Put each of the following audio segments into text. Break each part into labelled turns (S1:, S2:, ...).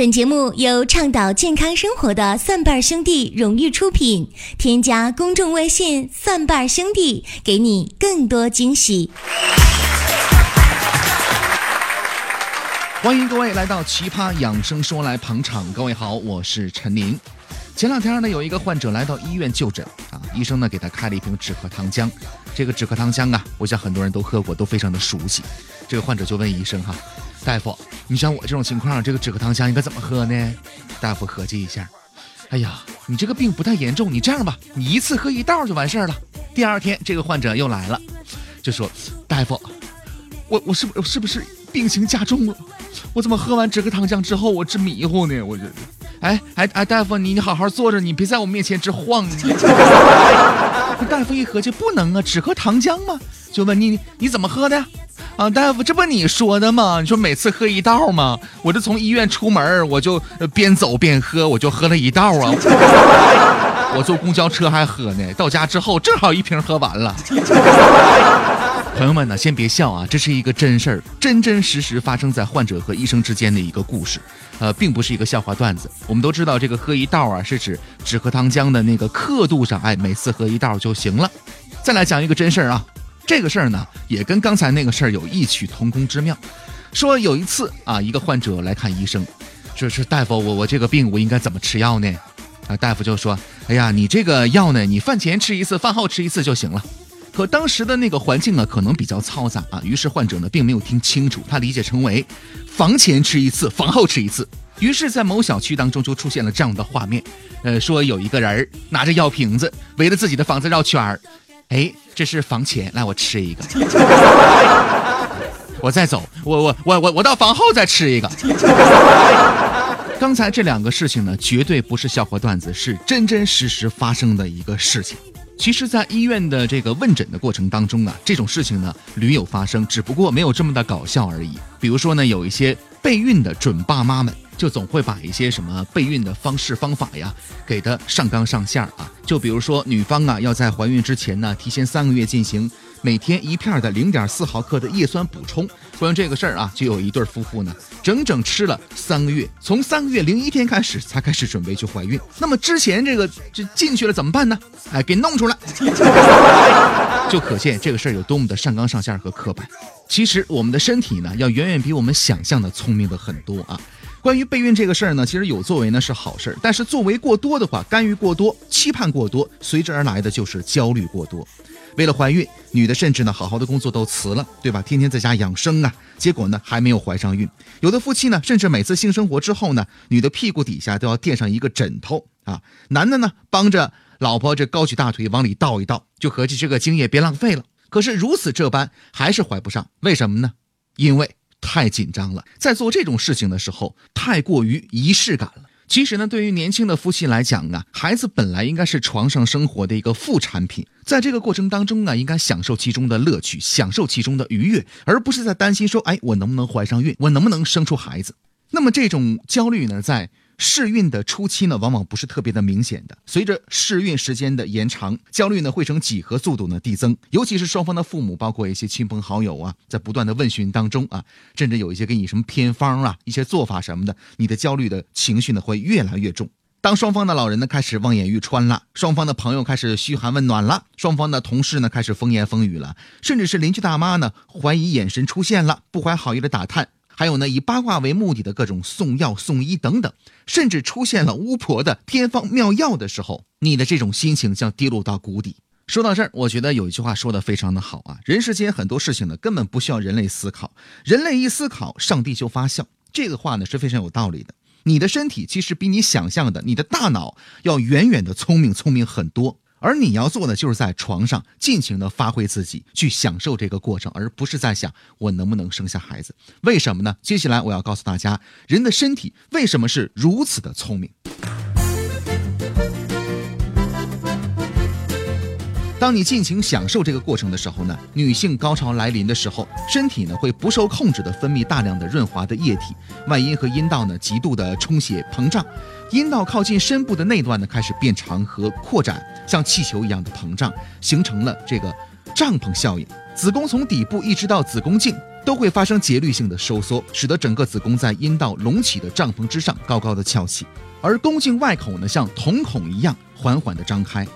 S1: 本节目由倡导健康生活的蒜瓣兄弟荣誉出品。添加公众微信“蒜瓣兄弟”，给你更多惊喜。
S2: 欢迎各位来到《奇葩养生说》来捧场。各位好，我是陈林。前两天呢，有一个患者来到医院就诊啊，医生呢给他开了一瓶止咳糖浆。这个止咳糖浆啊，我想很多人都喝过，都非常的熟悉。这个患者就问医生哈。大夫，你像我这种情况，这个止咳糖浆应该怎么喝呢？大夫合计一下，哎呀，你这个病不太严重，你这样吧，你一次喝一道就完事儿了。第二天，这个患者又来了，就说：“大夫，我我是不是是不是病情加重了？我怎么喝完止咳糖浆之后我直迷糊呢？我觉得，哎哎哎，大夫，你你好好坐着，你别在我面前直晃。那 大夫一合计，不能啊，只喝糖浆吗？就问你你怎么喝的？啊，大夫，这不你说的吗？你说每次喝一道吗？我这从医院出门，我就边走边喝，我就喝了一道啊。我坐公交车还喝呢，到家之后正好一瓶喝完了。朋友们呢，先别笑啊，这是一个真事儿，真真实实发生在患者和医生之间的一个故事，呃，并不是一个笑话段子。我们都知道，这个喝一道啊，是指止咳糖浆的那个刻度上，哎，每次喝一道就行了。再来讲一个真事儿啊。这个事儿呢，也跟刚才那个事儿有异曲同工之妙。说有一次啊，一个患者来看医生，说是大夫，我我这个病我应该怎么吃药呢？啊，大夫就说，哎呀，你这个药呢，你饭前吃一次，饭后吃一次就行了。可当时的那个环境呢，可能比较嘈杂啊，于是患者呢并没有听清楚，他理解成为房前吃一次，房后吃一次。于是，在某小区当中就出现了这样的画面，呃，说有一个人拿着药瓶子围着自己的房子绕圈儿。哎，这是房前，来我吃一个。我再走，我我我我我到房后再吃一个。刚才这两个事情呢，绝对不是笑话段子，是真真实实发生的一个事情。其实，在医院的这个问诊的过程当中啊，这种事情呢屡有发生，只不过没有这么的搞笑而已。比如说呢，有一些备孕的准爸妈们。就总会把一些什么备孕的方式方法呀，给的上纲上线啊。就比如说，女方啊要在怀孕之前呢，提前三个月进行每天一片的零点四毫克的叶酸补充。关于这个事儿啊，就有一对夫妇呢，整整吃了三个月，从三个月零一天开始才开始准备去怀孕。那么之前这个这进去了怎么办呢？哎，给弄出来，就可见这个事儿有多么的上纲上线和刻板。其实我们的身体呢，要远远比我们想象的聪明的很多啊。关于备孕这个事儿呢，其实有作为呢是好事儿，但是作为过多的话，干预过多，期盼过多，随之而来的就是焦虑过多。为了怀孕，女的甚至呢好好的工作都辞了，对吧？天天在家养生啊，结果呢还没有怀上孕。有的夫妻呢，甚至每次性生活之后呢，女的屁股底下都要垫上一个枕头啊，男的呢帮着老婆这高举大腿往里倒一倒，就合计这个精液别浪费了。可是如此这般，还是怀不上，为什么呢？因为。太紧张了，在做这种事情的时候，太过于仪式感了。其实呢，对于年轻的夫妻来讲啊，孩子本来应该是床上生活的一个副产品，在这个过程当中呢，应该享受其中的乐趣，享受其中的愉悦，而不是在担心说，哎，我能不能怀上孕，我能不能生出孩子。那么这种焦虑呢，在。试孕的初期呢，往往不是特别的明显的。随着试孕时间的延长，焦虑呢会呈几何速度呢递增。尤其是双方的父母，包括一些亲朋好友啊，在不断的问询当中啊，甚至有一些给你什么偏方啊、一些做法什么的，你的焦虑的情绪呢会越来越重。当双方的老人呢开始望眼欲穿了，双方的朋友开始嘘寒问暖了，双方的同事呢开始风言风语了，甚至是邻居大妈呢怀疑眼神出现了，不怀好意的打探。还有呢，以八卦为目的的各种送药送医等等，甚至出现了巫婆的偏方妙药的时候，你的这种心情将跌落到谷底。说到这儿，我觉得有一句话说的非常的好啊，人世间很多事情呢，根本不需要人类思考，人类一思考，上帝就发笑。这个话呢是非常有道理的。你的身体其实比你想象的，你的大脑要远远的聪明，聪明很多。而你要做的，就是在床上尽情的发挥自己，去享受这个过程，而不是在想我能不能生下孩子。为什么呢？接下来我要告诉大家，人的身体为什么是如此的聪明。当你尽情享受这个过程的时候呢，女性高潮来临的时候，身体呢会不受控制的分泌大量的润滑的液体，外阴和阴道呢极度的充血膨胀，阴道靠近深部的内段呢开始变长和扩展，像气球一样的膨胀，形成了这个帐篷效应。子宫从底部一直到子宫颈都会发生节律性的收缩，使得整个子宫在阴道隆起的帐篷之上高高的翘起，而宫颈外口呢像瞳孔一样缓缓的张开。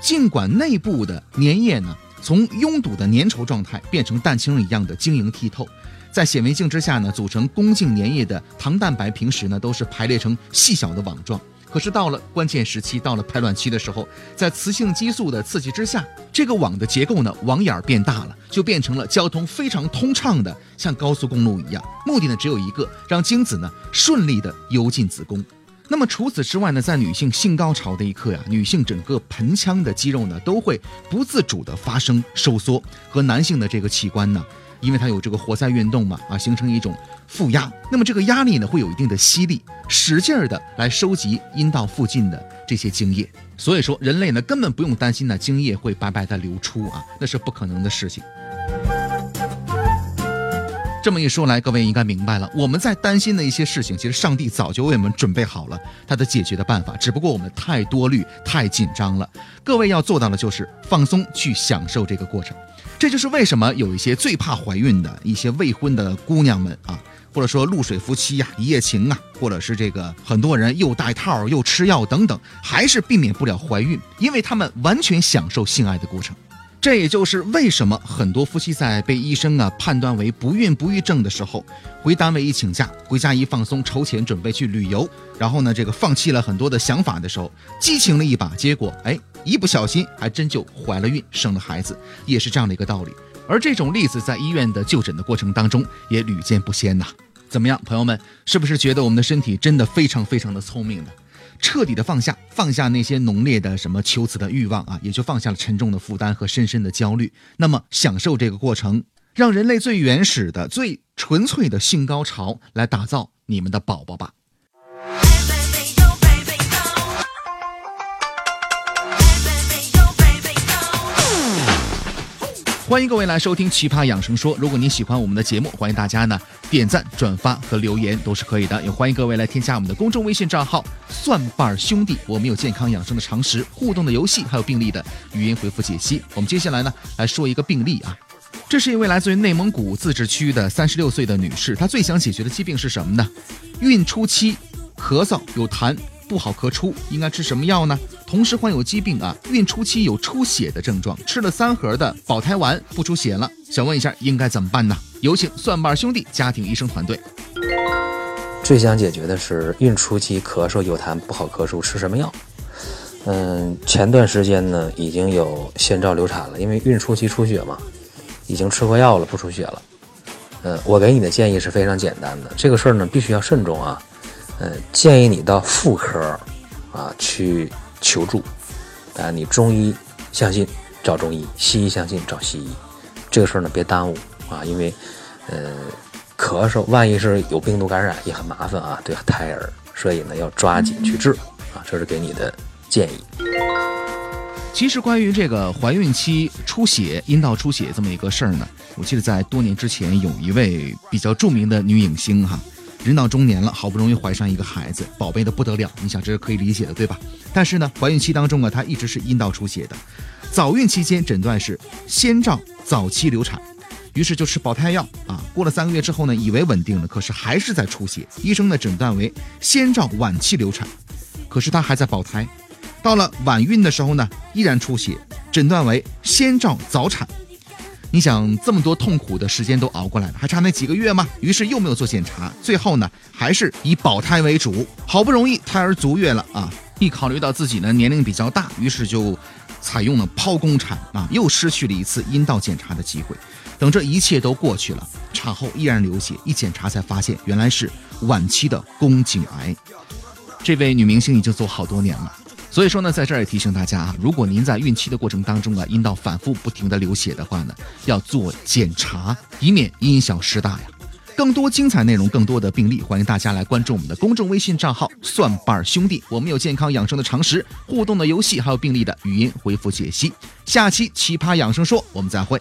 S2: 尽管内部的粘液呢从拥堵的粘稠状态变成蛋清一样的晶莹剔透，在显微镜之下呢组成宫颈粘液的糖蛋白平时呢都是排列成细小的网状。可是到了关键时期，到了排卵期的时候，在雌性激素的刺激之下，这个网的结构呢，网眼儿变大了，就变成了交通非常通畅的，像高速公路一样。目的呢只有一个，让精子呢顺利的游进子宫。那么除此之外呢，在女性性高潮的一刻呀，女性整个盆腔的肌肉呢都会不自主的发生收缩，和男性的这个器官呢。因为它有这个活塞运动嘛，啊，形成一种负压，那么这个压力呢会有一定的吸力，使劲儿的来收集阴道附近的这些精液，所以说人类呢根本不用担心呢精液会白白的流出啊，那是不可能的事情。这么一说来，各位应该明白了，我们在担心的一些事情，其实上帝早就为我们准备好了他的解决的办法，只不过我们太多虑、太紧张了。各位要做到的就是放松，去享受这个过程。这就是为什么有一些最怕怀孕的一些未婚的姑娘们啊，或者说露水夫妻呀、一夜情啊，或者是这个很多人又戴套又吃药等等，还是避免不了怀孕，因为他们完全享受性爱的过程。这也就是为什么很多夫妻在被医生啊判断为不孕不育症的时候，回单位一请假，回家一放松，筹钱准备去旅游，然后呢，这个放弃了很多的想法的时候，激情了一把，结果哎，一不小心还真就怀了孕，生了孩子，也是这样的一个道理。而这种例子在医院的就诊的过程当中也屡见不鲜呐。怎么样，朋友们，是不是觉得我们的身体真的非常非常的聪明呢？彻底的放下，放下那些浓烈的什么求子的欲望啊，也就放下了沉重的负担和深深的焦虑。那么，享受这个过程，让人类最原始的、最纯粹的性高潮来打造你们的宝宝吧。欢迎各位来收听《奇葩养生说》。如果您喜欢我们的节目，欢迎大家呢点赞、转发和留言都是可以的。也欢迎各位来添加我们的公众微信账号“蒜瓣兄弟”，我们有健康养生的常识、互动的游戏，还有病例的语音回复解析。我们接下来呢来说一个病例啊，这是一位来自于内蒙古自治区的三十六岁的女士，她最想解决的疾病是什么呢？孕初期咳嗽有痰。不好咳出，应该吃什么药呢？同时患有疾病啊，孕初期有出血的症状，吃了三盒的保胎丸不出血了，想问一下应该怎么办呢？有请蒜瓣兄弟家庭医生团队。
S3: 最想解决的是孕初期咳嗽有痰不好咳出，吃什么药？嗯，前段时间呢已经有先兆流产了，因为孕初期出血嘛，已经吃过药了不出血了。嗯，我给你的建议是非常简单的，这个事儿呢必须要慎重啊。嗯，建议你到妇科啊去求助，啊，你中医相信找中医，西医相信找西医，这个事儿呢别耽误啊，因为呃咳嗽万一是有病毒感染也很麻烦啊，对胎儿，所以呢要抓紧去治啊，这是给你的建议。
S2: 其实关于这个怀孕期出血、阴道出血这么一个事儿呢，我记得在多年之前有一位比较著名的女影星哈。人到中年了，好不容易怀上一个孩子，宝贝的不得了。你想，这是可以理解的，对吧？但是呢，怀孕期当中啊，她一直是阴道出血的。早孕期间诊断是先兆早期流产，于是就吃保胎药啊。过了三个月之后呢，以为稳定了，可是还是在出血。医生呢诊断为先兆晚期流产，可是她还在保胎。到了晚孕的时候呢，依然出血，诊断为先兆早产。你想这么多痛苦的时间都熬过来了，还差那几个月吗？于是又没有做检查，最后呢还是以保胎为主。好不容易胎儿足月了啊，一考虑到自己呢年龄比较大，于是就采用了剖宫产啊，又失去了一次阴道检查的机会。等这一切都过去了，产后依然流血，一检查才发现原来是晚期的宫颈癌。这位女明星已经走好多年了。所以说呢，在这儿也提醒大家啊，如果您在孕期的过程当中啊，阴道反复不停的流血的话呢，要做检查，以免因小失大呀。更多精彩内容，更多的病例，欢迎大家来关注我们的公众微信账号“蒜瓣兄弟”，我们有健康养生的常识、互动的游戏，还有病例的语音回复解析。下期奇葩养生说，我们再会。